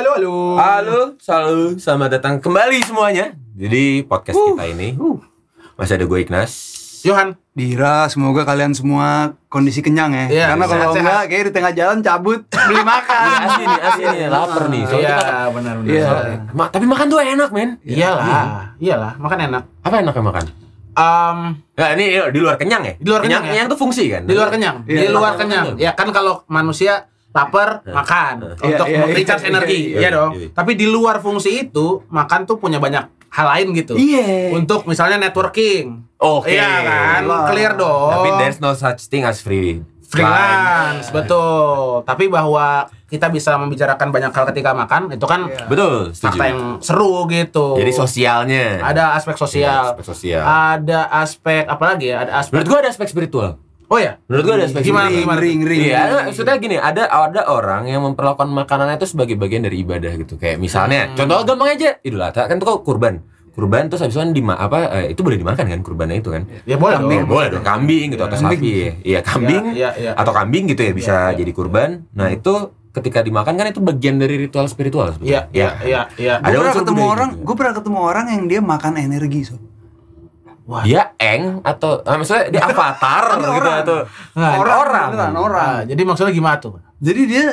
halo, halo. Halo, selalu selamat datang kembali semuanya. Jadi podcast kita ini uh, masih ada gue Ignas. Johan. Dira, semoga kalian semua kondisi kenyang ya. Iya, Karena kalau enggak, kayak di tengah jalan cabut beli makan. Iya, asli nih, asli nih, lapar nih. Soalnya Iya, kita, benar benar. Iya. Ma- tapi makan tuh enak, men. Iyalah, iyalah, makan enak. Apa enaknya makan? Um, Nah, ini di luar kenyang ya? Di luar kenyang ya? Kenyang tuh fungsi kan? di luar kenyang, di Iya. luar Makan kenyang. Ya kan kalau manusia lapar makan Iya, untuk iya, recharge iya, energi, iya, ya dong. iya. Tapi di luar fungsi itu, makan tuh punya banyak hal lain gitu. Iya. Untuk misalnya networking. Oke. Iya kan, Lah. clear dong. Tapi there's no such thing as free. freelance, betul. Tapi bahwa kita bisa membicarakan banyak hal ketika makan, itu kan Iya. Betul, fakta setuju. yang seru gitu. Jadi sosialnya. ada aspek sosial, aspek sosial. ada aspek apa lagi ya? Ada aspek. Menurut gue ada aspek spiritual. Oh ya, Menurut gue ada aspek Gimana, gimana? Ring, ring, Iya, ring. maksudnya gini, ada ada orang yang memperlakukan makanan itu sebagai bagian dari ibadah gitu. Kayak misalnya, Hmm. contoh gampang aja, Idul Adha kan itu kok kurban. Kurban terus habis itu kan dima apa eh, itu boleh dimakan kan kurbannya itu kan? ya boleh Kambing. Ya, dong. boleh dong kambing gitu atau Kambing. sapi. Iya, kambing Iya, iya, atau kambing gitu ya bisa Iya, iya. jadi kurban. Nah, itu ketika dimakan kan itu bagian dari ritual spiritual Iya, sebetulnya. iya, iya, iya. Ada Gue pernah ketemu orang, gue pernah ketemu orang yang dia makan energi so. Wah. Dia eng atau ah, maksudnya dia avatar gitu orang. atau Nah, orang, orang. beneran, orang. Nah, jadi maksudnya gimana tuh? Jadi dia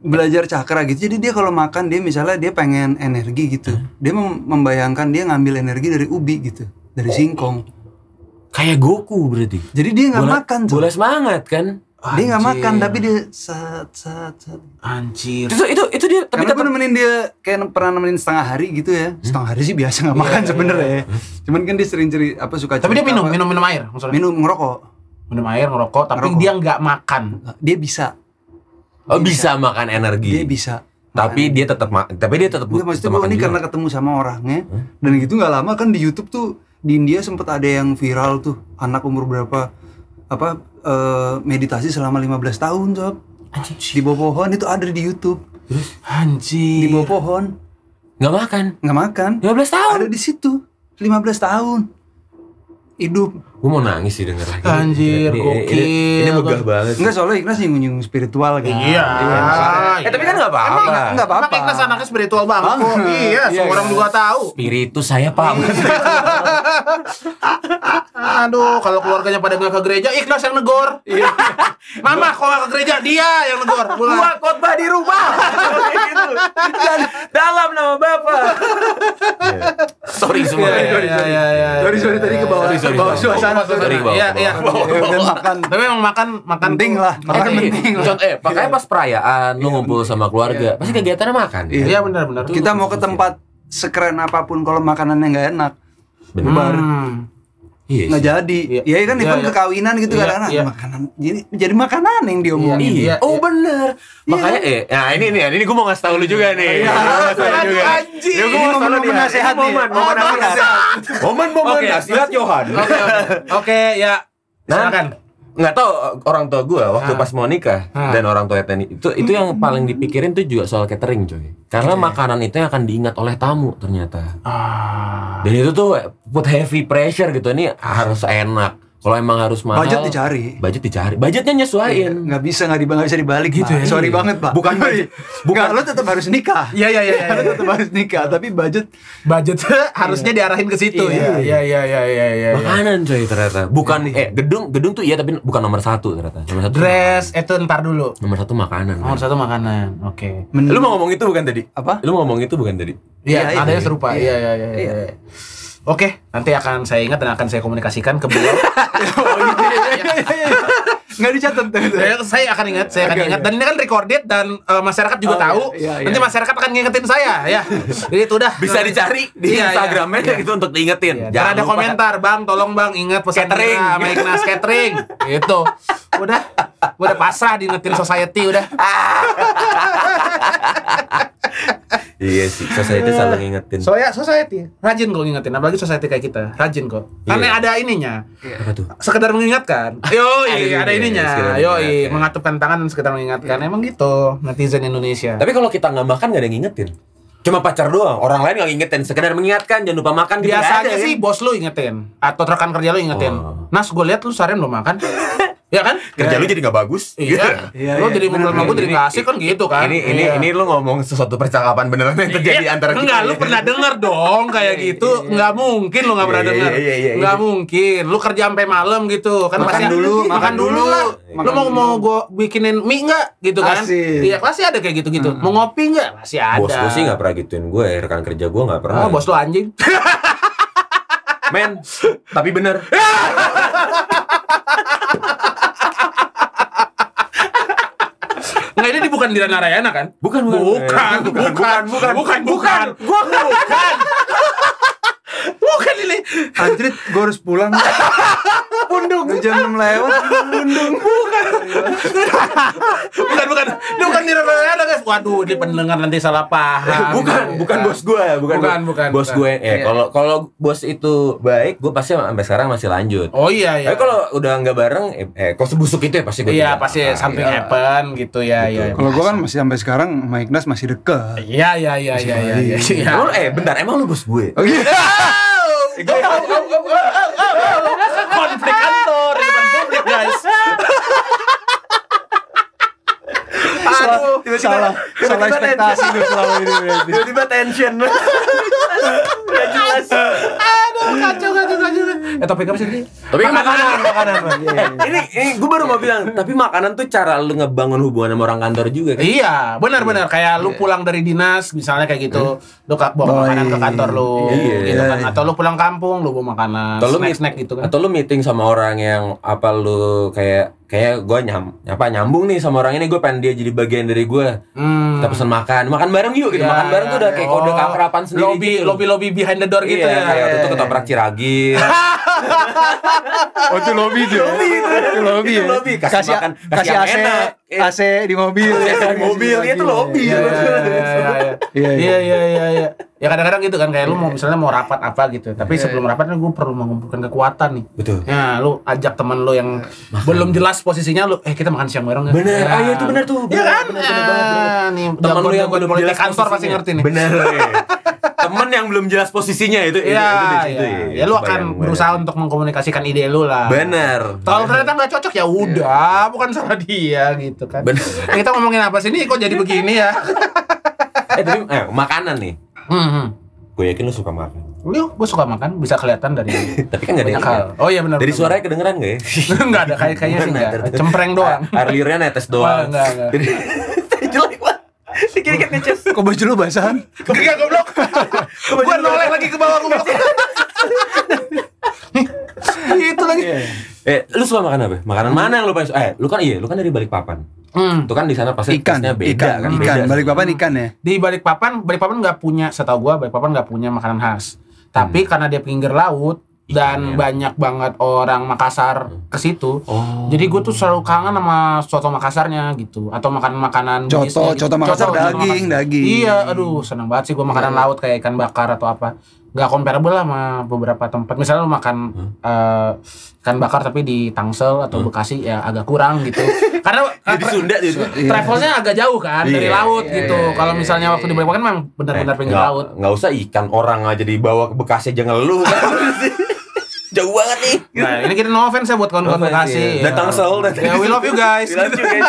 belajar cakra gitu. Jadi dia kalau makan dia misalnya dia pengen energi gitu. Dia mem- membayangkan dia ngambil energi dari ubi gitu, dari singkong. Kayak Goku berarti. Jadi dia nggak makan tuh. Bola semangat kan? Dia nggak Anjir. makan tapi dia sat sat sat. Anjir. Itu itu itu dia tapi Karena tetap nemenin dia kayak pernah nemenin setengah hari gitu ya. Setengah hari sih biasa nggak makan sebenernya ya. Cuman kan dia sering ceri apa suka Tapi dia minum, apa- minum minum air maksudnya. minum ngerokok. Minum air, ngerokok, tapi Ngerokok. dia nggak makan. Dia bisa. oh bisa makan energi. Dia bisa. Tapi dia tetap tapi dia tetap Enggak maksudnya tetap ini juga. karena ketemu sama orangnya dan gitu nggak lama kan di YouTube tuh di India sempet ada yang viral tuh anak umur berapa apa eh, meditasi selama 15 tahun sob. Di bawah pohon itu ada di YouTube. Di Anjir. bawah pohon. Nggak makan. nggak makan. 15 tahun. ada di situ. 15 tahun. Hidup Gue mau nangis sih denger lagi. Anjir, Ini- ini, gokil. ini, ini megah banget. sih. enggak soalnya Ignas nyinggung-nyinggung spiritual kan Iya. Eh tapi kan nggak apa-apa. Emang nggak- nggak apa-apa. Emang Ignas anaknya spiritual banget kok. Banget. Iya, Iya, semua orang iya. juga tahu. Spiritus saya pak. Aduh, kalau keluarganya pada nggak ke gereja, Ikhlas yang negor. Iya. Mama, kalau nggak ke gereja, dia yang negor. Gua khotbah di rumah. gitu. Dan dalam nama Bapak. Iya. Sorry semua. Iya, ya. iya, iya, iya, iya. sorry sorry tadi ke bawah Sorry, sorry, sorry. suasana Bawah, Iya, bawah. iya. Ya udah makan Tapi memang makan makan penting lah makan penting lah contoh, eh, makanya pas perayaan lu ngumpul sama keluarga, pasti kegiatannya makan. Iya. Iya benar benar. kita mau ke tempat sekeren apa pun kalau makanannya nggak enak Bener. Iya. nggak jadi Iya. ya kan Iya, event iya. kekawinan gitu Iya, kadang iya. makanan jadi jadi makanan yang diomongin Iya. Iya, Oh iya. bener. Makanya eh, nah ini nih, ini gue mau ngasih tahu lu juga nih. Iya. Gua mau ngasih tahu lu juga. Anjing. Ya, gua mau tahu lu nasihat Ini momen, nih. momen Oh, nasihat. Momen momen Oke. nasihat Johan. Oke, ya. Silakan. Nggak tahu orang tua gue waktu Ah. pas mau nikah Ah. dan orang tua Eteni itu itu yang paling dipikirin tuh juga soal catering coy karena makanan itu yang akan diingat oleh tamu ternyata Ah. dan itu tuh put heavy pressure gitu ini harus enak kalau emang harus mahal budget dicari budget dicari budgetnya nyesuaiin nggak bisa nggak dibalik bisa dibalik Gitu Pak. ya? sorry Iya. banget pak Bukan budget. bukan lo tetap harus nikah Iya, iya, iya, iya. lo tetap harus nikah tapi budget budget harusnya diarahin ke situ Iya. ya. Iya, iya, iya, iya, iya. makanan coy ternyata bukan eh gedung gedung tuh iya tapi bukan nomor satu ternyata nomor satu Dress itu ntar dulu. nomor satu makanan Nomor kan. satu makanan. Oke. Men- lu mau ngomong itu bukan tadi apa lu mau ngomong itu bukan tadi Iya, Iya, iya. adanya serupa. Iya, iya, iya, iya. Iya. Oke, nanti akan saya ingat dan akan saya komunikasikan ke beliau. nggak dicatat saya, saya akan ingat, saya akan Oke, ingat. Dan ini kan recorded dan eh, masyarakat juga Oh, tahu. iya, iya, nanti iya. masyarakat akan ngingetin saya, ya. Jadi itu udah. bisa dicari di Iya, iya. Instagramnya Iya. gitu untuk diingetin Iya, Jangan ada lupa. komentar, Bang, tolong Bang ingat pesan Catering. Dira sama Ignas catering. Gitu. Udah, udah pasrah diingetin society udah. Iya sih, society selalu ngingetin. Soalnya society rajin kok ngingetin, apalagi society kayak kita, rajin kok. Karena Iya. ada ininya. Apa tuh? Sekedar mengingatkan. Yoi, juga ada ya, ininya. Yoi, mengingatkan. mengatupkan tangan dan sekedar mengingatkan. Emang gitu netizen Indonesia. Tapi kalau kita nggak makan nggak ada yang ngingetin. Cuma pacar doang, orang lain nggak ngingetin. Sekedar mengingatkan, jangan lupa makan. gitu Biasanya ada, sih kan? bos lu ingetin atau rekan kerja lu ingetin. Oh. Nas, gue lihat lu seharian belum makan. Ya kan? Kerja lu jadi nggak bagus. Iya. Iya, Lu iya, jadi bener, ngobrol sama gue Ini- jadi gak asik kan gitu kan? Ini ini Iya. ini lu ngomong sesuatu percakapan beneran yang terjadi Iya, antara kita. Enggak, lu ya. pernah denger dong kayak gitu. Enggak mungkin lu enggak pernah Iya, iya, denger. iya, iya, Enggak iya. mungkin. Lu kerja sampai malam gitu. Kan Makan pasti dulu, makan, makan dulu lah. Makan Lu mau dulu. mau gua bikinin mie enggak gitu kan? Iya, pasti ada kayak gitu-gitu. Mau ngopi enggak? Pasti ada. Bos gue sih nggak pernah gituin gue, rekan kerja gue nggak pernah. Ah, bos lu anjing. Men, tapi bener. ini di- bukan di Narayana kan? Bukan, Bukan, bukan, bukan, bukan, bukan, bukan, bukan, bukan, Gua bukan. Bukan ini. Anjrit, gue harus pulang. Pundung. Udah jam 6 lewat. Pundung. Bukan bukan ini bukan di Narayana guys waduh ini pendengar nanti salah paham bukan, bukan bos gue, bukan, Bukan, bukan, bos bukan. gue. Eh, Iya. kalau kalau bos itu baik, gue pasti sampai sekarang masih lanjut. oh iya iya Tapi kalau udah nggak bareng, eh, eh kok sebusuk itu ya pasti gue. iya pasti Ah, something iya. happen gitu ya Betul. iya Kalau gue kan masih sampai sekarang sama Ignas masih dekat. iya iya iya iya iya iya iya Emang, eh bentar, emang lu bos gue? Oh iya. konflik kantor di depan publik guys aduh Tiba-tiba- salah, tiba-tiba salah ekspektasi lu selama ini berarti. Tiba-tiba tension. Gak jelas. aduh kacau kacau kacau eh topik apa sih tadi kan makanan, Makanan, Bang. Iya, iya. ini, ini gue baru mau bilang, tapi makanan tuh cara lu ngebangun hubungan sama orang kantor juga kan? Iya, benar-benar kayak lu pulang dari dinas misalnya kayak gitu, lu ka- bawa makanan ke iya. kantor lu, Iya, gitu kan. iya. Atau lu pulang kampung, lu bawa makanan, lu snack-snack gitu kan. Atau lu meeting sama orang yang apa lu kayak kayak gue nyam apa nyambung nih sama orang ini gue pengen dia jadi bagian dari gue Hmm. kita pesen makan makan bareng yuk gitu Iya, makan bareng tuh udah iya. kayak kode Oh, keakraban sendiri lobby, gitu lobby lobby behind the door gitu iya, ya. kayak waktu itu Iya. ketoprak ciragir Oh itu lobby tuh. Lobby itu. Lobby. Itu ya. lobby. Kasih Kasih makan, kasih kasih yang AC, enak. Iya. AC di mobil. AC di mobil, itu lobby. Iya, iya, iya, iya, iya. Iya, Iya, iya, iya, iya. Ya kadang-kadang gitu kan kayak lu mau misalnya mau rapat apa gitu. Tapi sebelum rapat kan gue perlu mengumpulkan kekuatan nih. betul Ya, lu ajak temen lu yang belum jelas posisinya lu, eh kita makan siang bareng nggak? Bener, Ya. ah, iya, itu bener tuh. Iya Bener, kan? bener, bener banget, bener. Ah, nih temen lu yang belum politik jelas kantor pasti ngerti nih. bener iya. Temen yang belum jelas posisinya itu itu- Iya, itu di iya. situ, Ya lu akan Bayang, berusaha bayang. untuk mengkomunikasikan ide lu lah. bener Kalau ternyata nggak cocok ya udah, bukan salah dia gitu kan. Bener. Kita ngomongin apa sih nih? Kok jadi begini ya? eh tapi eh, makanan nih Hmm, hmm. gue yakin lu suka makan Lu, gue suka makan, bisa kelihatan dari tapi kan gak ada hal. Oh iya benar. dari benar, suaranya kedengeran gak ya nggak ada kayak kayaknya sih Bener. nggak. Cempreng doang. air liurnya netes doang enggak, enggak. Dikit-dikit ngeces Kok baju lu basahan? Enggak goblok. Gua noleh lagi ke bawah goblok. Itu lagi. eh lu suka makan apa makanan mana yang lu paling suka eh lu kan iya lu kan dari Balikpapan Hmm. itu kan di sana pasti Ikan, beda ikan, kan ikan. beda. Balik papan ikan ya. Di Balikpapan, Balikpapan nggak punya, setahu gua Balikpapan nggak punya makanan khas. Tapi karena dia pinggir laut dan Ikan, ya. banyak banget orang Makassar ke situ. oh Jadi gue tuh selalu kangen sama soto Makassarnya gitu atau makan makanan Coto, gitu. coto Makassar daging, Makassar. daging. Iya, aduh seneng banget sih gue makanan laut kayak ikan bakar atau apa. Nggak comparable lah sama beberapa tempat. Misalnya lu makan eh, ikan bakar tapi di Tangsel atau Bekasi ya agak kurang gitu. Karena Ya, di Sunda Sunda. travelnya agak jauh kan dari Iya, laut iya, gitu. iya, Kalau iya, misalnya waktu di Balikpapan memang benar-benar Eh, pinggir laut. nggak usah ikan orang aja dibawa ke Bekasi aja ngeluh jauh banget nih Nah, ini kita no offense ya buat kawan-kawan Bekasi. iya. Dan Tangsel, dan Ya, we love you guys. We love you guys.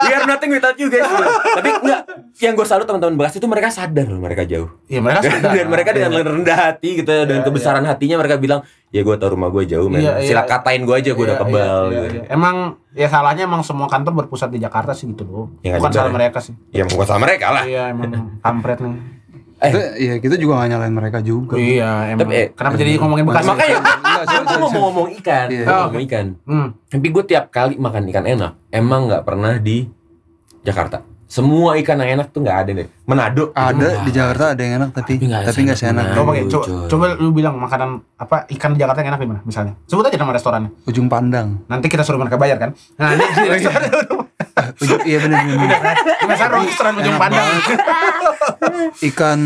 We are nothing without you guys. Tapi enggak, yang gue salut teman-teman Bekasi itu mereka sadar loh mereka jauh. Iya, mereka Dan, sadar. dan mereka dengan rendah hati gitu dan kebesaran hatinya mereka bilang, ya gue tau rumah gue jauh men. Iya, iya. Sila katain gue aja gue udah Iya, kebal. iya, gitu. iya, iya. Emang ya salahnya emang semua kantor berpusat di Jakarta sih gitu loh. Ya, nggak Bukan salah ya. mereka sih. Ya bukan sama mereka lah. Iya emang kampret nih. Eh. Itu, iya, kita juga gak nyalain mereka juga. Iya emang. Tapi, eh, Kenapa jadi ngomongin Bekasi? Makanya sorry, mau ngomong ikan, Iya. Oh, ngomong ikan. Hmm. Tapi gue tiap kali makan ikan enak, emang nggak pernah di Jakarta. Semua ikan yang enak tuh nggak ada deh. Manado Ada di Jakarta ada yang enak tapi Tapi nggak tapi nggak seenak. Coba pakai, coba, coba lu bilang makanan apa ikan di Jakarta yang enak di mana misalnya. Sebut aja nama restorannya. Ujung pandang. Nanti kita suruh mereka bayar kan. Nah, ini di restoran Ujung, iya benar benar. Misalnya restoran ujung pandang. Ikan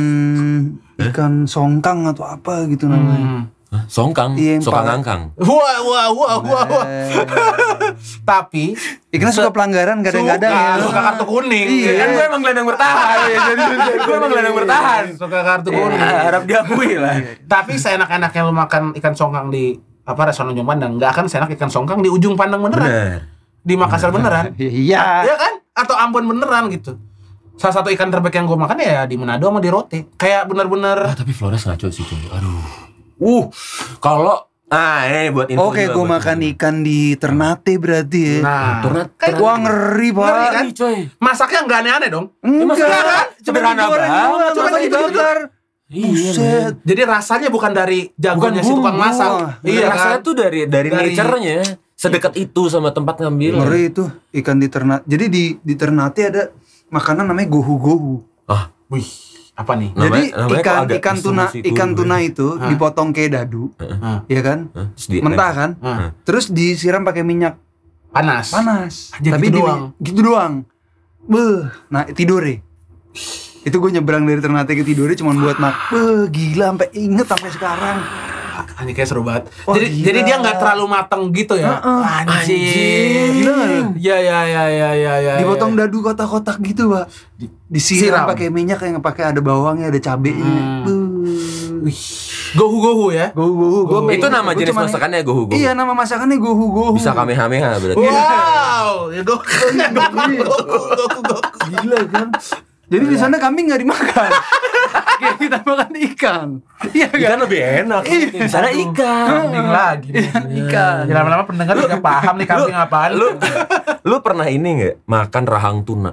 ikan songkang atau apa gitu namanya. Hmm. Hah? Songkang, Iya, songkang angkang. Wah, wah, wah, wah, wah. Eh, Tapi Ikan suka pelanggaran kadang-kadang suka, ya. suka kartu kuning. Iya. Kan gue emang gelandang bertahan. gue emang gelandang bertahan. Suka kartu kuning. Ya, harap diakui lah. Tapi seenak-enaknya lu makan ikan songkang di apa restoran ujung pandang, nggak akan seenak ikan songkang di ujung pandang beneran. Bener. Di Makassar beneran. Iya. Iya kan? Atau Ambon beneran gitu. Salah satu ikan terbaik yang gue makan ya di Manado sama di Rote. Kayak bener-bener Ah, tapi Flores ngaco sih cuy. Aduh. Uh, kalau ah ini buat info Oke, gue makan temen. ikan di Ternate berarti ya. Nah, Ternate- kan Wah ngeri pak. Ngeri kan? Coy. masaknya nggak aneh-aneh dong. Enggak masalah kan? sederhana banget, cuma dibakar. Iya, Buset. Jadi rasanya bukan dari jagonya si tukang masak. Iya rasanya kan? tuh dari dari, Dari- nature-nya sedekat itu sama tempat ngambil. Ngeri itu ikan di Ternate. Jadi di di Ternate ada makanan namanya gohu-gohu. Ah, Wih, apa nih? Namanya- Jadi namanya ikan ikan tuna ikan tuna itu Hah. dipotong kayak dadu, Hah, ya kan? Di- Mentah kan? hah. Terus disiram pakai minyak Panas. panas. Anjir, Tapi gitu di, doang. gitu doang. Beuh, nah tidur deh. Itu gue nyebrang dari Ternate ke Tidore cuma buat mak. Beuh, gila sampai inget sampai sekarang. Anjir kayak seru banget. Wah, jadi gila. jadi dia nggak terlalu mateng gitu ya. Heeh. Anjir. Gila? Ya ya ya ya ya ya. Dipotong ya. dadu kotak-kotak gitu, Pak. Di- Disiram siram. pakai minyak yang pakai ada bawangnya, ada cabenya. Hmm. Beuh. Wih. Gohu-gohu ya. Gohu gohu. Gua Itu nama jenis cuman- masakannya gohu gohu. Iya, nama masakannya gohu gohu. Bisa kamehameha berarti. Wow, ya gohu. Gohu, gohu. Gila kan? Jadi di sana kambing nggak dimakan. Kayak kita makan ikan. Iya kan? Ikan lebih enak. Di sana ikan. Kambing lagi. Ikan. Ya, lama-lama pendengar juga paham nih kambing apaan. Lu lu pernah ini nggak makan rahang tuna?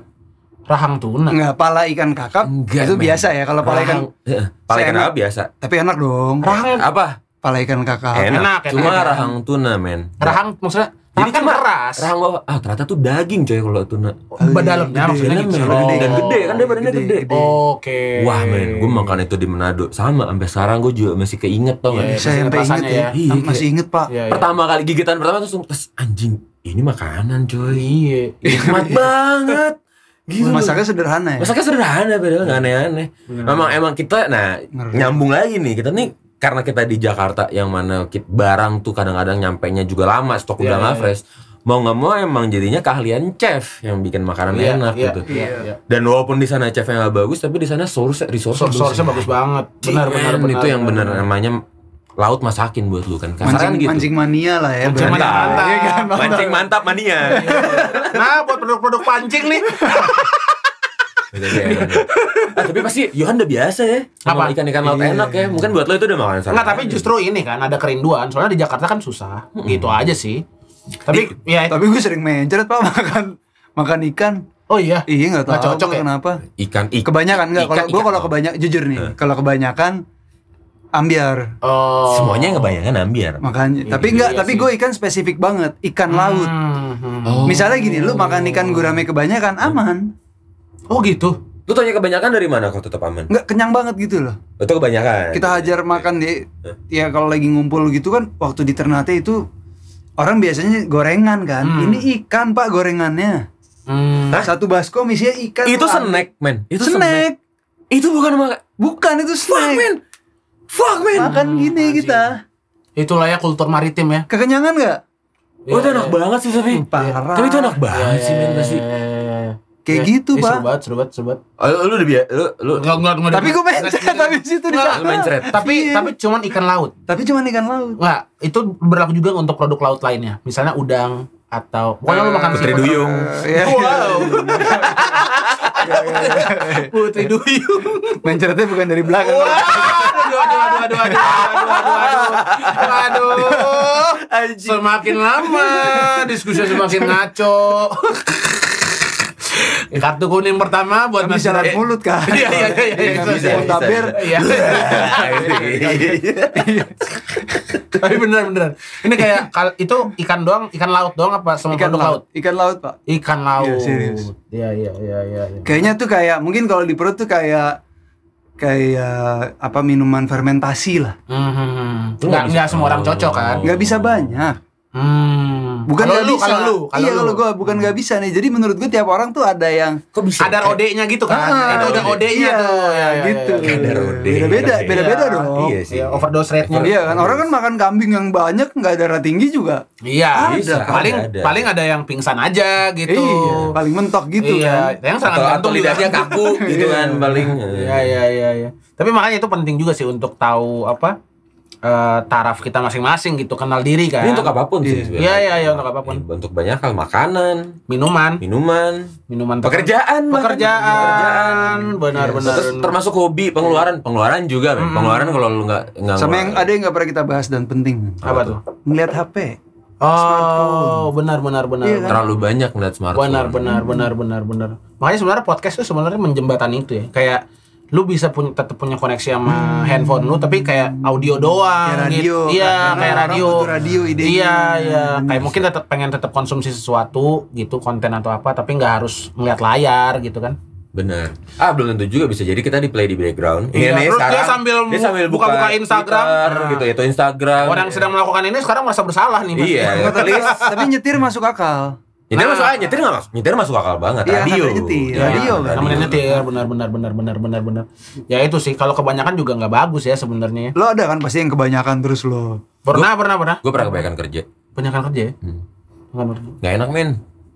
rahang tuna. Enggak, pala ikan kakap Enggak, itu men. biasa ya kalau pala ikan. Heeh, Pala ikan apa biasa? Tapi enak dong. Rahang Apa? Pala ikan kakap. Enak. enak, Cuma enak. rahang tuna, men. rahang maksudnya Jadi kan cuma keras. rahang bawah. Ah, ternyata tuh daging coy kalau tuna. Dalamnya Gede, maksudnya gede, gitu. men. Oh. Dan gede kan dia badannya gede. Oke. Wah men, gue makan itu di Manado sama sampai sekarang gue juga masih keinget tau Iya, gak? Saya sampai inget rasanya ya. ya. Iya, Masih kayak- inget pak. Iya, iya. Pertama kali gigitan pertama tuh langsung anjing ini makanan coy. Iya. Nikmat banget. Gitu. Masaknya sederhana ya. Masaknya sederhana padahal nggak aneh-aneh. Memang emang kita nah Ngeri. nyambung lagi nih kita nih karena kita di Jakarta yang mana kit- barang tuh kadang-kadang nyampe nya juga lama stok Iya, udah nggak iya, fresh. Mau nggak mau emang jadinya keahlian chef yang bikin makanan Iya, enak iya, gitu. Iya, iya. Dan walaupun di sana chefnya nggak bagus, tapi di sana source resource Source- Source-nya bagus banget. Benar, benar, benar. Itu yang benar namanya laut masakin buat lu kan. Kasar kan Mancing, gitu. mancing mania lah ya. Mancing mania. mantap. Iya kan, Bang? Mancing mantap mania. Nah, buat produk-produk pancing nih. ah, tapi pasti Yohan udah biasa ya Apa? ikan-ikan laut Iya. enak ya. Mungkin buat lo itu udah makanan sehari-hari. Enggak, tapi justru ini kan ada kerinduan. Soalnya di Jakarta kan susah. Gitu aja sih. Tapi ya Tapi gue sering mencret pak makan makan ikan. oh iya. Iya nggak Nggak tahu cocok ya? kenapa. ikan ikan Kebanyakan nggak. Kalau gue kalau kebanyakan jujur nih. Kalau kebanyakan ambiar. Oh. semuanya ngebayangan ambiar. Makanya. Iya, tapi iya enggak, sih. tapi gue ikan spesifik banget, ikan laut. Hmm, hmm. Oh. Misalnya gini, lu makan ikan gurame kebanyakan aman. Oh gitu. Lu tanya kebanyakan dari mana kok tetap aman? Enggak kenyang banget gitu loh. Itu kebanyakan. Kita hajar makan di ya kalau lagi ngumpul gitu kan waktu di Ternate itu orang biasanya gorengan kan. Hmm. Ini ikan Pak gorengannya. Hmm. Hah? Satu baskom isinya ikan. itu snack, men. Itu Snack. Itu bukan makan. Bukan itu Fuck, snack. men. Fuck, men. Makan gini Anjing. kita. Itulah ya kultur maritim ya. Kekenyangan nggak? Oh, itu Iya, enak iya. banget sih tapi. Parah. Tapi itu enak banget Iya, sih, men iya, pasti. iya, iya, iya. Kayak ya, gitu, Pak. Seru banget, seru banget, seru banget. Oh, lu, lu udah biasa, lu lu. Enggak, enggak, enggak. Tapi gue mencret tapi situ di sana. mencret. Tapi iya. tapi cuman ikan laut. Tapi cuman ikan laut. Enggak, itu berlaku juga untuk produk laut lainnya. Misalnya udang atau pokoknya lu eh, makan putri duyung. Iya. Wow. Iya, iya, putri duyung. Mencretnya bukan dari belakang. Waduh, waduh, waduh, waduh, waduh, waduh. Waduh, waduh. aduh. Semakin lama waduh, semakin ngaco. Kartu kuning pertama buat Kami masyarakat. mulut kan. Iya, iya, iya, iya. Bisa Bisa, mutabir. Iya. Tapi beneran beneran. Ini kayak itu ikan doang, ikan laut doang apa semua Ikan laut? laut. Ikan laut, Pak. Ikan laut. Iya, serius. Iya, iya, iya, iya. iya. Kayaknya tuh kayak mungkin kalau di perut tuh kayak kayak apa minuman fermentasi lah. Hmm, Lu nggak nggak semua orang cocok kan? Nggak bisa banyak. Hmm. Bukan kalau nggak lu, bisa. kalau lu, kalau iya lu. kalau gua bukan nggak bisa nih. Jadi menurut gua tiap orang tuh ada yang Kok bisa? Ada OD-nya gitu kan? Ah, itu udah OD-nya iya, tuh. Ya, ya, gitu. ya, ya. Kadar OD. Beda-beda, Iya. beda-beda dong. Iya sih. Iya, overdose rate-nya. Iya kan orang kan makan kambing yang banyak nggak darah tinggi juga. Iya, Bisa, paling ada. paling ada yang pingsan aja gitu. Iya, paling mentok gitu iya, kan. yang serangan Atau, lidahnya kaku gitu kan paling. Iya, iya, iya, iya. Tapi makanya itu penting juga sih untuk tahu apa? Eh, taraf kita masing-masing gitu, kenal diri kan. Ini untuk apa pun sih Iya. sebenarnya. Iya, iya, iya, untuk apa pun. Untuk banyak hal, makanan, Minuman, minuman, minuman pekerjaan, pekerjaan, benar Yes. benar. Terus termasuk hobi, pengeluaran, pengeluaran juga, men. pengeluaran kalau lu nggak nggak Sama yang ada yang nggak pernah kita bahas dan penting. apa tuh? Ngeliat HP. Oh, benar benar benar. Iya kan? terlalu banyak ngeliat smartphone. Benar benar benar benar benar. Makanya sebenarnya podcast itu sebenarnya menjembatani itu ya. Kayak lu bisa punya tetap punya koneksi sama handphone lu tapi kayak audio doang Kayak radio. gitu. Iya, kayak radio. radio idenya. Iya, iya. Bener. Kayak mungkin tetap pengen tetap konsumsi sesuatu gitu, konten atau apa, tapi nggak harus ngeliat layar gitu kan. Benar. Ah belum tentu juga bisa jadi kita di play di background. Iya, nih terus dia sambil dia sambil buka-buka buka Instagram. Twitter, Nah. gitu itu Instagram. Orang yang sedang melakukan ini sekarang merasa bersalah nih. Mas. Iya, tapi nyetir masuk akal. Nyetir Nah. masuk aja, nyetir nggak masuk. Nyetir masuk akal banget. Iya, radio. nyetir. Iya, Radio kan. Namanya nyetir, benar benar benar benar benar benar. Ya itu sih kalau kebanyakan juga nggak bagus ya sebenarnya. Lo ada kan pasti yang kebanyakan terus lo. Pernah pernah pernah. Gue pernah kebanyakan kerja. Kebanyakan kerja ya. Hmm. Nggak ngerti. Gak enak men.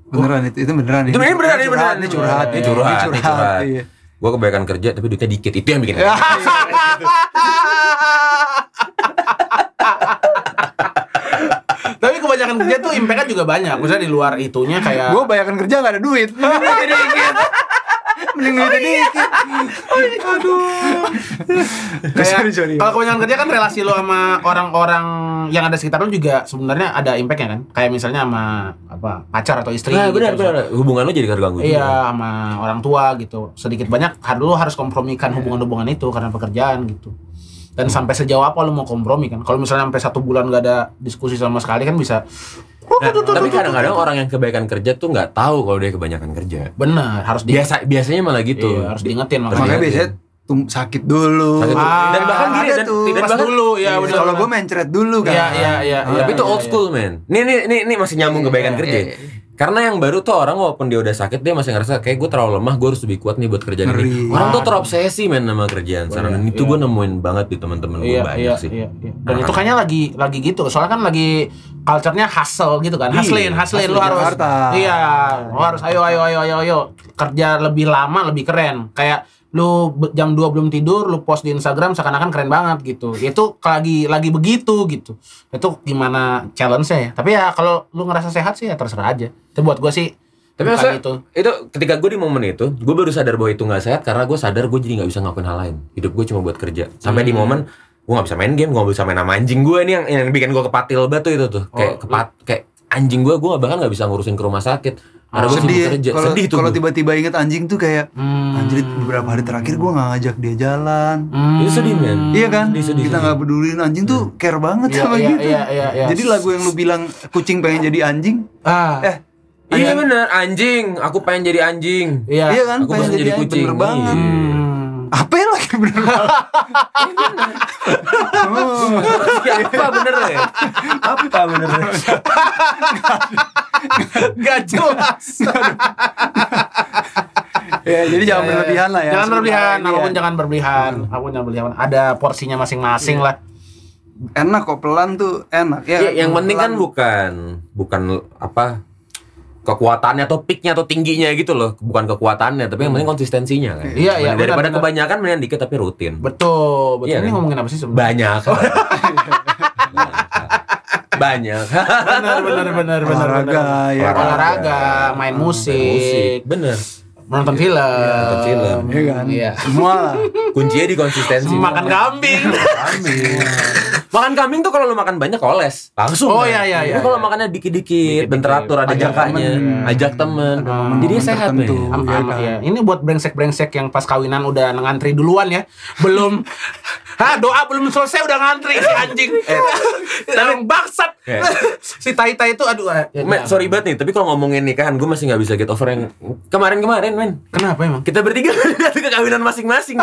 Beneran itu, itu beneran. Itu ini beneran, ini beneran. Ini curhat, Ini curhat, ini curhat. Iya. Gue kebanyakan kerja tapi duitnya dikit. Itu yang bikin. Tapi kebanyakan kerja tuh impact juga banyak. Misalnya di luar itunya kayak Gue bayangkan kerja gak ada duit. Mending dikit. Aduh. kayak sorry, sorry. kalau kebanyakan kerja kan relasi lo sama orang-orang yang ada sekitar lo juga sebenarnya ada impactnya kan. Kayak misalnya sama apa pacar atau istri. Nah, gitu. benar benar. Hubungan lo jadi terganggu. Iya juga. sama orang tua gitu. Sedikit banyak lu harus kompromikan hubungan-hubungan itu karena pekerjaan gitu. Dan sampai sejauh apa lu mau kompromi kan? Kalau misalnya sampai satu bulan gak ada diskusi sama sekali kan bisa. Nah, tapi kadang-kadang orang yang kebanyakan kerja tuh nggak tahu kalau dia kebanyakan kerja. Benar harus di Biasa biasanya malah gitu. Iya, harus diingetin makanya. Biasanya tum- sakit dulu. Sakit dulu. Ah, dan bahkan gini dan, tuh. dan Pas bahkan dulu ya Iya. Kalau gue mencret dulu kan. Iya iya iya. iya, tapi itu iya, old iya. school man. Nih nih nih, nih masih nyambung kebaikan Iya, kerja. iya, iya. Karena yang baru tuh orang walaupun dia udah sakit dia masih ngerasa kayak gue terlalu lemah, gue harus lebih kuat nih buat kerjaan Ngeri. ini. Orang tuh terobsesi men sama kerjaan sana. Dan itu Iya. gue nemuin banget di teman-teman gue Iya, banyak iya, sih. iya, iya. Dan itu kayaknya lagi lagi gitu. Soalnya kan lagi culture-nya hustle gitu kan. Iya, Hustling, hustling lu harus. Iya, lu harus ayo ayo ayo ayo ayo kerja lebih lama, lebih keren. Kayak lu jam 2 belum tidur, lu post di Instagram seakan-akan keren banget gitu. Itu lagi lagi begitu gitu. Itu gimana challenge-nya ya. Tapi ya kalau lu ngerasa sehat sih ya terserah aja. Itu buat gua sih Tapi maksudnya itu. itu ketika gue di momen itu, gue baru sadar bahwa itu nggak sehat karena gue sadar gue jadi nggak bisa ngelakuin hal lain. Hidup gue cuma buat kerja. Sampai di Hmm. momen gue nggak bisa main game, gue nggak bisa main sama anjing gue nih yang yang bikin gue kepatil batu itu tuh. Kayak Oh, kepat kayak anjing gue, gue bahkan nggak bisa ngurusin ke rumah sakit. Karena gue sedih ya. kerja. Kalau Sedih tuh. kalau tiba-tiba inget anjing tuh kayak Hmm. anjir beberapa hari terakhir gue nggak ngajak dia jalan. Hmm. Itu sedih men. Iya kan? Sedih, sedih, Kita sedih. nggak pedulin anjing tuh care banget Iya, sama iya, gitu. iya, iya, iya. Jadi lagu yang lu bilang kucing pengen jadi anjing, Ah. eh Iya bener, anjing. Aku pengen jadi anjing. Iya. iya kan Aku pengen pengen jadi jadi anjing kucing. bener banget. Iya. Hmm. Apa yang lagi bener banget? Oh. Apa bener ya? Apa bener ya? Gak jelas. ya, jadi jangan berlebihan lah ya. Jangan berlebihan, apa pun ya. jangan berlebihan. Apa pun jangan berlebihan. Ada porsinya masing-masing lah. Enak kok pelan tuh enak ya. Ya, yang penting kan bukan bukan apa kekuatannya atau peaknya atau tingginya gitu loh bukan kekuatannya tapi yang penting konsistensinya kan Iya, iya, daripada benar. kebanyakan mendingan dikit tapi rutin Betul, betul. Iya, Ini kan? ngomongin apa sih sebenarnya? banyak banyak Benar, benar, benar, benar. olahraga ya. Olahraga, main musik, bener menonton film. nonton film. Iya kan? Iya. Semua lah. kuncinya di konsistensi Makan kambing. makan kambing tuh kalau lu makan banyak koles langsung Oh, kan? iya, iya, Tapi iya, kalau iya. makannya dikit-dikit benteratur ada jangkanya temen. ajak temen momen-momen jadi sehat men Am- Iya am- kan? iya. Ini buat brengsek-brengsek yang pas kawinan udah ngantri duluan ya. Belum Hah, doa belum selesai udah ngantri si anjing. Yang bangsat. Eh. si Tai Tai itu aduh. ah, ya, Men, jangan. sorry banget nih, tapi kalau ngomongin nikahan, gue masih nggak bisa get over yang kemarin-kemarin, men. Kenapa emang? Kita bertiga datang ke kawinan masing-masing.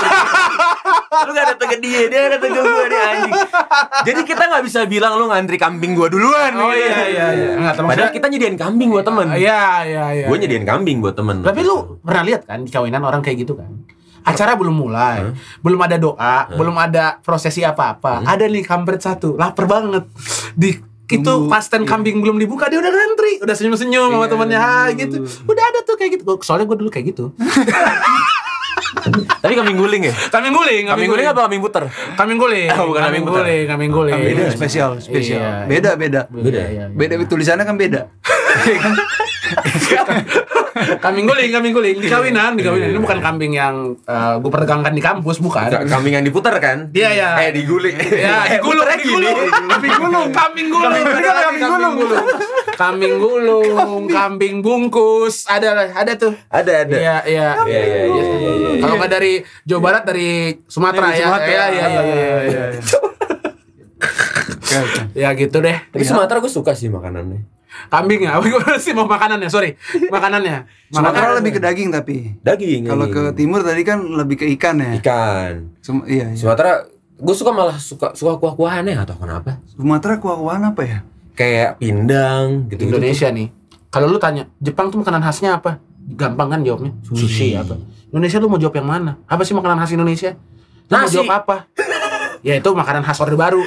lu gak datang ke dia, dia datang ke gue nih anjing. Jadi kita nggak bisa bilang lu ngantri kambing gue duluan. Oh gitu. iya iya iya. Enggak terus. Padahal kita nyediain kambing buat temen. Iya iya iya. Gue iya. nyediain kambing buat temen. Tapi lu pernah lihat kan di kawinan orang kayak gitu kan? Acara belum mulai, belum ada doa, belum ada prosesi apa-apa. Ada nih kampret satu, lapar banget. Di itu Tunggu. pas stand kambing belum dibuka dia udah ngantri, udah senyum-senyum sama Iya, temannya, ha nunggu. gitu. Udah ada tuh kayak gitu. Soalnya gue dulu kayak gitu. Tapi kambing guling ya? Kambing guling, Kambing guling apa kambing puter? Kambing guling. Oh, bukan kambing putar. guling, kambing guling. Beda spesial, spesial. Iya. Beda, beda. Beda. Iya, iya. Beda tulisannya kan beda. kambing guling, kambing guling di kawinan, di kawinan. Ini bukan kambing yang gue perdagangkan di kampus, bukan. Ka- Kambing yang diputer kan? Iya, iya. Eh diguling. Ya, Eh, digulung, puternya gini. digulung. Kambing gulung, kambing gulung. Kambing- Ada lagi kambing gulung. Kambing gulung, kambing bungkus, ada ada tuh. Ada ada. Iya, iya. Iya iya iya iya. iya. Kalau nggak dari Jawa Barat dari Sumatera ya. Sumatera. Iya, iya, iya, iya, iya. Ya gitu deh. Tapi Sumatera gue suka sih makanannya. Kambing ya? Gimana sih mau makanannya? Sorry, makanannya. Sumatera lebih ke daging tapi. Daging. Kalau ke daging. timur tadi kan lebih ke ikan ya. ikan. Sum- iya, iya. Sumatera gue suka malah suka suka kuah-kuahannya atau kenapa? Sumatera kuah-kuahan apa ya? Kayak pindang gitu. Indonesia nih. Kalau lu tanya, Jepang tuh makanan khasnya apa? Gampang kan jawabnya? Sushi apa? Indonesia lu mau jawab yang mana? Apa sih makanan khas Indonesia? Lu mau Nasi. jawab apa? ya itu makanan khas Orde Baru.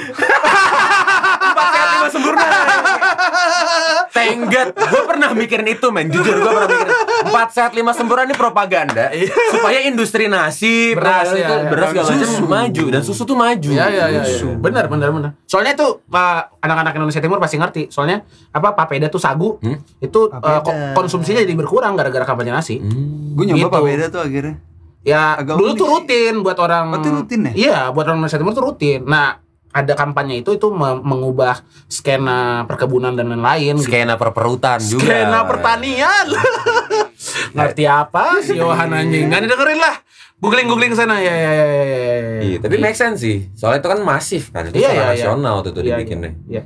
Empat sehat lima sempurna. Tenggat, gue pernah mikirin itu men, jujur gue pernah mikirin Empat sehat lima sempurna ini propaganda Supaya industri nasi, Beras, beras, ya, itu, ya. beras segala macam Susu. maju Dan susu tuh maju Iya iya iya. iya. Benar benar benar. Soalnya itu uh, anak-anak Indonesia Timur pasti ngerti. Soalnya apa papeda tuh sagu Hmm? itu uh, konsumsinya jadi berkurang gara-gara kampanye nasi. Hmm. Gue nyoba Gitu. papeda tuh akhirnya. Ya Agak dulu unik tuh rutin buat orang. Oh, itu rutin ya? Iya buat orang Indonesia Timur tuh rutin. Nah ada kampanye itu itu me- mengubah skena perkebunan dan lain-lain. gitu. Skena perperutan juga Skena pertanian. Ngerti apa si Yohan anjing? Nggak didengerin lah. Googling googling sana ya ya ya ya. ya, ya. Iya, tapi make sense sih. Soalnya itu kan masif kan, itu Iya, secara iya, iya. nasional tuh tuh Iya, dibikinnya. Iya.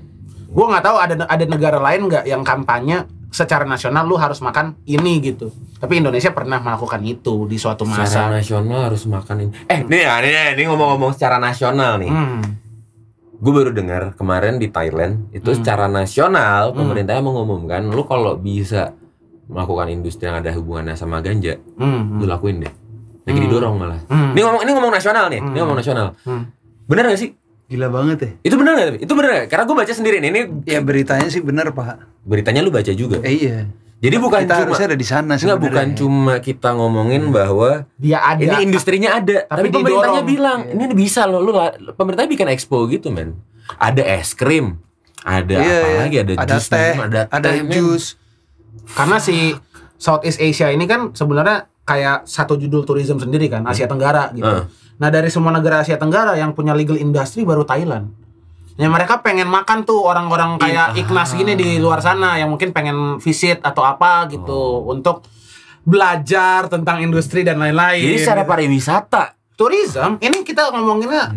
Gue nggak tahu ada ada negara lain nggak yang kampanye secara nasional lu harus makan ini gitu. Tapi Indonesia pernah melakukan itu di suatu Secara masa. nasional harus makan ini. Eh, nih ya, nih, nih ngomong-ngomong secara nasional nih. Hmm. Gue baru dengar kemarin di Thailand itu Hmm. secara nasional pemerintahnya mengumumkan lu kalau bisa melakukan industri yang ada hubungannya sama ganja, Hmm. lu lakuin deh. Lagi Hmm. didorong malah. Hmm. Ini ngomong ini ngomong nasional nih, ini Hmm. ngomong nasional. Hmm. Bener gak sih? Gila banget ya. Itu bener gak? Itu bener gak? Karena gue baca sendiri nih, ini Ya beritanya sih bener pak. beritanya lu baca juga. Eh iya. Jadi bukan kita cuma harusnya ada di sana Enggak, sebenarnya. bukan cuma kita ngomongin bahwa Dia ada. ini industrinya ada, Tapi tapi, pemerintahnya didorong. bilang ini bisa loh, lu pemerintahnya bikin expo gitu men. Ada es krim, ada Iya, apa iya. lagi, ada, ada jus, teh, ada, ada teh, jus. Karena si Southeast Asia ini kan sebenarnya kayak satu judul tourism sendiri kan, Asia Tenggara gitu. Hmm. Nah dari semua negara Asia Tenggara yang punya legal industry baru Thailand. Ya mereka pengen makan tuh orang-orang kayak Ignas gini di luar sana yang mungkin pengen visit atau apa gitu untuk belajar tentang industri dan lain-lain. Jadi secara pariwisata, tourism ini kita ngomonginnya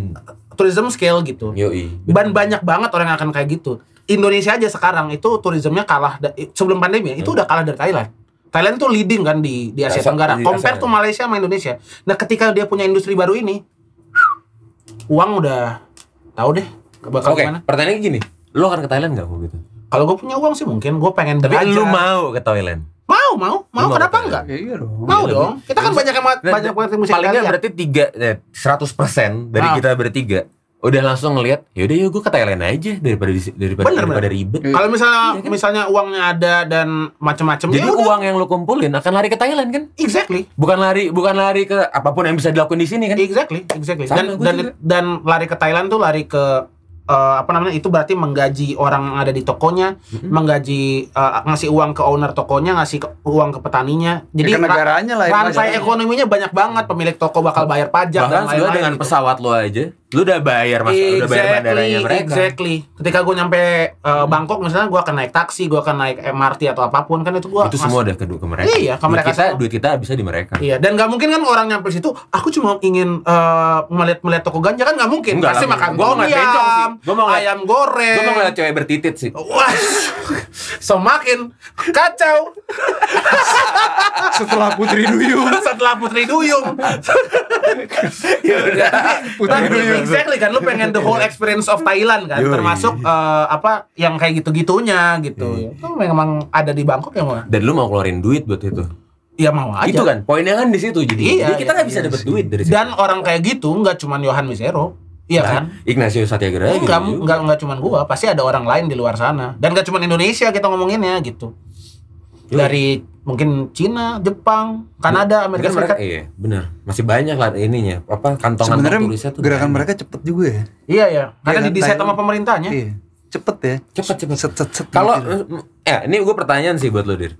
tourism scale gitu. yoi. Dan banyak banget orang yang akan kayak gitu. Indonesia aja sekarang itu turismnya kalah sebelum pandemi ya, itu udah kalah dari Thailand. Thailand tuh leading kan di di Asia Tenggara. Compare tuh Malaysia sama Indonesia. Nah, ketika dia punya industri baru ini, uang udah tahu deh bakal Oke, ke mana. pertanyaannya gini, lu akan ke Thailand nggak mau gitu? Kalau gue punya uang sih mungkin gue pengen Tapi belajar. lu mau ke Thailand? mau mau mau Lu mau kenapa ke enggak? Ya iya dong. Mau Iya, dong. Kita kan banyak yang Nah, banyak banget yang mesti paling nggak lihat. berarti tiga, eh, 100% dari Ah. kita bertiga udah langsung ngelihat, yaudah yuk gue ke Thailand aja daripada di, daripada Bener, daripada ribet. Kalau misalnya Iya kan? misalnya uangnya ada dan macam-macam Jadi ya udah. uang yang lu kumpulin akan lari ke Thailand kan? Exactly. Bukan lari bukan lari ke apa pun yang bisa dilakuin di sini kan? Exactly, exactly. Sama, Dan dan juga. dan lari ke Thailand tuh lari ke eh, apa namanya? Itu berarti menggaji orang yang ada di tokonya, Mm-hmm. menggaji eh, ngasih uang ke owner tokonya, ngasih ke- uang ke petaninya. Jadi Ya, ke ra- negaranya lah, rantai ekonominya banyak banget. Pemilik toko bakal bayar pajak Bahkan dan lain-lain. dengan gitu. pesawat lu aja, lu udah bayar mas, udah bayar bandaranya mereka. exactly. Ketika gue nyampe eh, Bangkok misalnya gue akan naik taksi, gue akan naik MRT atau apa pun kan itu gue Itu semua udah ke, ke mereka. Iya, ke duit mereka kita, semua. duit kita bisa di mereka. Iya, dan nggak mungkin kan orang nyampe situ, aku cuma ingin eh, melihat melihat toko ganja kan nggak mungkin. Enggak Pasti lah, makan gua mau ngeliat bencong sih. Gua mau ngeliat- ayam goreng. Gue mau ngeliat cewek bertitit sih. Wah, semakin kacau Setelah Putri Duyung. setelah Putri Duyung. Putri Tapi Duyung. Exactly kan, lu pengen the whole experience of Thailand kan, Yoi. termasuk eh, apa yang kayak gitu-gitunya gitu. Itu memang ada di Bangkok ya mau? Dan lu mau keluarin duit buat itu. Ya mau aja. Itu kan poinnya kan di situ jadi. Iya, jadi kita nggak iya, bisa iya dapat duit dari situ. Dan orang kayak gitu nggak cuman Yohan Misero, iya kan? Ignacio Satyagraha gitu. Enggak, enggak, enggak cuman gua, pasti ada orang lain di luar sana. Dan enggak cuman Indonesia kita ngomonginnya gitu. Dari mungkin Cina, Jepang, Kanada, Amerika Kan mereka Serikat. iya, benar. Masih banyak lah ininya. Apa kantongan Sebenarnya turisnya tuh. gerakan banyak. mereka cepet juga ya. Iya ya, karena Iya kan, didesain sama pemerintahnya. Iya. Cepet ya. Cepet cepet. Set set set. Kalau gitu. ya ini gue pertanyaan sih buat lo dir.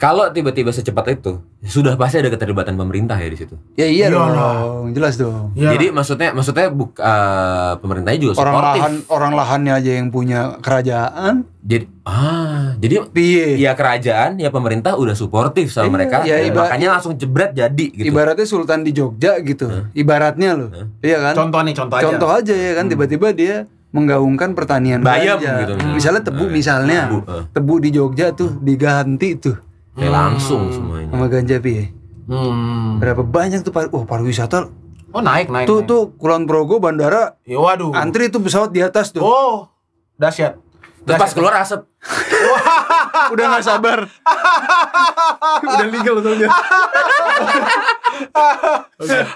Kalau tiba-tiba secepat itu, sudah pasti ada keterlibatan pemerintah ya di situ. ya iya Iyalah. dong, jelas dong. Iya. Jadi maksudnya maksudnya buk, eh, pemerintahnya juga Orang suportif. lahan orang lahannya aja yang punya kerajaan. Jadi ah, jadi Piye? ya kerajaan ya pemerintah udah suportif sama Iya, mereka. ya, iba- makanya langsung jebret jadi gitu. Ibaratnya sultan di Jogja gitu. Ibaratnya loh. Iya kan? Contoh nih, contoh, aja. Contoh aja ya kan tiba-tiba dia menggaungkan pertanian Bayam gitu. Misalnya tebu Eh, misalnya. tebu, eh. Tebu di Jogja tuh diganti tuh Ya, langsung semuanya. sama ganja piye. Hmm. Berapa banyak tuh par oh pariwisata Oh naik, naik. tuh naik. tuh Kulon Progo bandara Ya, waduh. antri tuh pesawat di atas tuh. Oh, dahsyat. Terus pas keluar asap. Udah nggak sabar. Udah legal soalnya.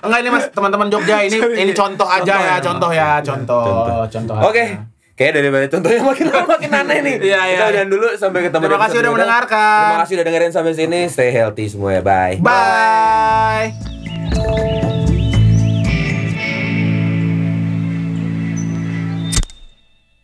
Enggak ini Mas, teman-teman Jogja ini ini contoh aja ya, contoh ya, contoh, contoh. Oke. Kayak daripada contohnya makin lama makin aneh nih. Iya, iya. Kita udahan dulu sampai ketemu Terima kasih udah mendengarkan. Terima kasih udah dengerin sampai sini. Stay healthy semua ya. Bye. Bye.